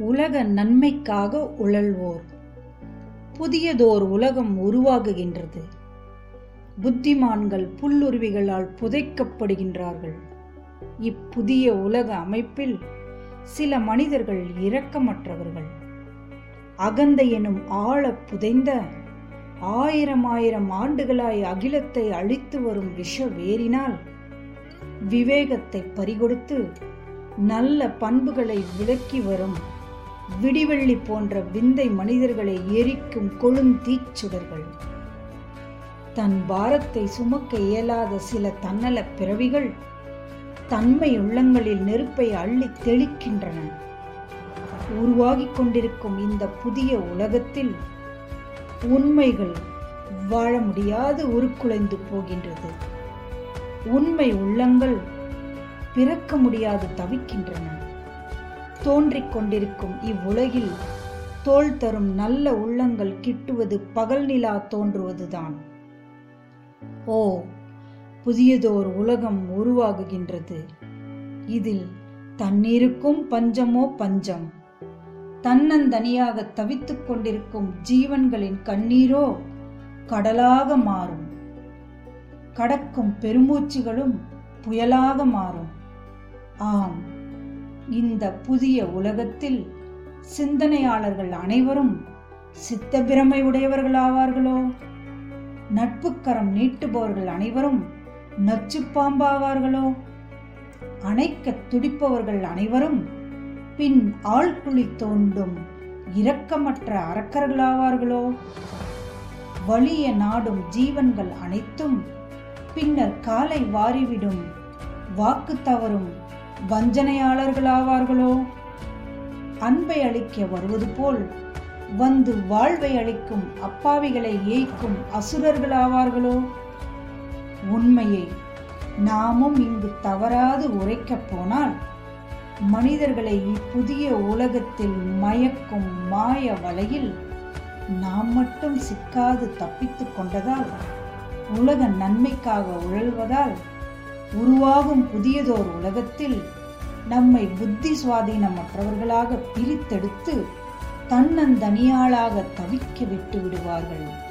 உலக நன்மைக்காக உழல்வோர். புதியதோர் உலகம் உருவாகுகின்றது. புத்திமான்கள் புல்லுருவிகளால் புதைக்கப்படுகின்றார்கள். இப்புதிய உலக அமைப்பில் சில மனிதர்கள் இரக்கமற்றவர்கள். அகந்த எனும் ஆழ புதைந்த ஆயிரம் ஆயிரம் ஆண்டுகளாய் அகிலத்தை அழித்து வரும் விஷ வேரினால் விவேகத்தை பறிகொடுத்து நல்ல பண்புகளை விளக்கி வரும் விடிவெள்ளி போன்ற விந்தை மனிதர்களை எரிக்கும் கொழுந்தீச்சுடர்கள் தன் பாரத்தை சுமக்க இயலாத சில தன்னல பிறவிகள் தன்மை உள்ளங்களில் நெருப்பை அள்ளி தெளிக்கின்றன. உருவாகிக் கொண்டிருக்கும் இந்த புதிய உலகத்தில் உண்மைகள் வாழ முடியாது உருக்குலைந்து போகின்றது. உண்மை உள்ளங்கள் பிறக்க முடியாது தவிக்கின்றன. தோன்றிக் கொண்டிருக்கும் இவ்வுலகில் தோல் தரும் நல்ல உள்ளங்கள் கிட்டுவது பகல் நிலா தோன்றுவதுதான். ஓ புதியதோர் உலகம் உருவாகுகின்றது. இதில் தண்ணீருக்கும் பஞ்சமோ பஞ்சம்? தன்னந்தனியாக தவித்துக் கொண்டிருக்கும் ஜீவன்களின் கண்ணீரோ கடலாக மாறும். கடக்கும் பெருமூச்சுகளும் புயலாக மாறும். ஆம் இந்த புதிய உலகத்தில் சிந்தனையாளர்கள் அனைவரும் சித்தபிரமை உடையவர்களாவார்களோ நட்புக்கரம் நீட்டுபவர்கள் அனைவரும் நச்சுப்பாம்பாவார்களோ? அணைக்க துடிப்பவர்கள் அனைவரும் பின் ஆழ்குழி தோண்டும் இரக்கமற்ற அரக்கர்களாவார்களோ? வலிய நாடும் ஜீவன்கள் அனைத்தும் பின்னர் காலை வாரிவிடும் வாக்கு தவறும் வஞ்சனையாளர்களாவார்களோ அன்பை அளிக்க வருவது போல் வந்து வாழ்வை அளிக்கும் அப்பாவிகளை ஏய்க்கும் அசுரர்களாவார்களோ உண்மையை நாமும் இங்கு தவறாது உரைக்கப் போனால் மனிதர்களை இப்புதிய உலகத்தில் மயக்கும் மாய வலையில் நாம் மட்டும் சிக்காது தப்பித்துக் கொண்டதால் உலக நன்மைக்காக உழல்வதால் உருவாகும் புதியதோர் உலகத்தில் நம்மை புத்தி சுவாதீனமற்றவர்களாக பிரித்தெடுத்து தன்னந்தனியாளாக தவிக்க விட்டு விடுவார்கள்.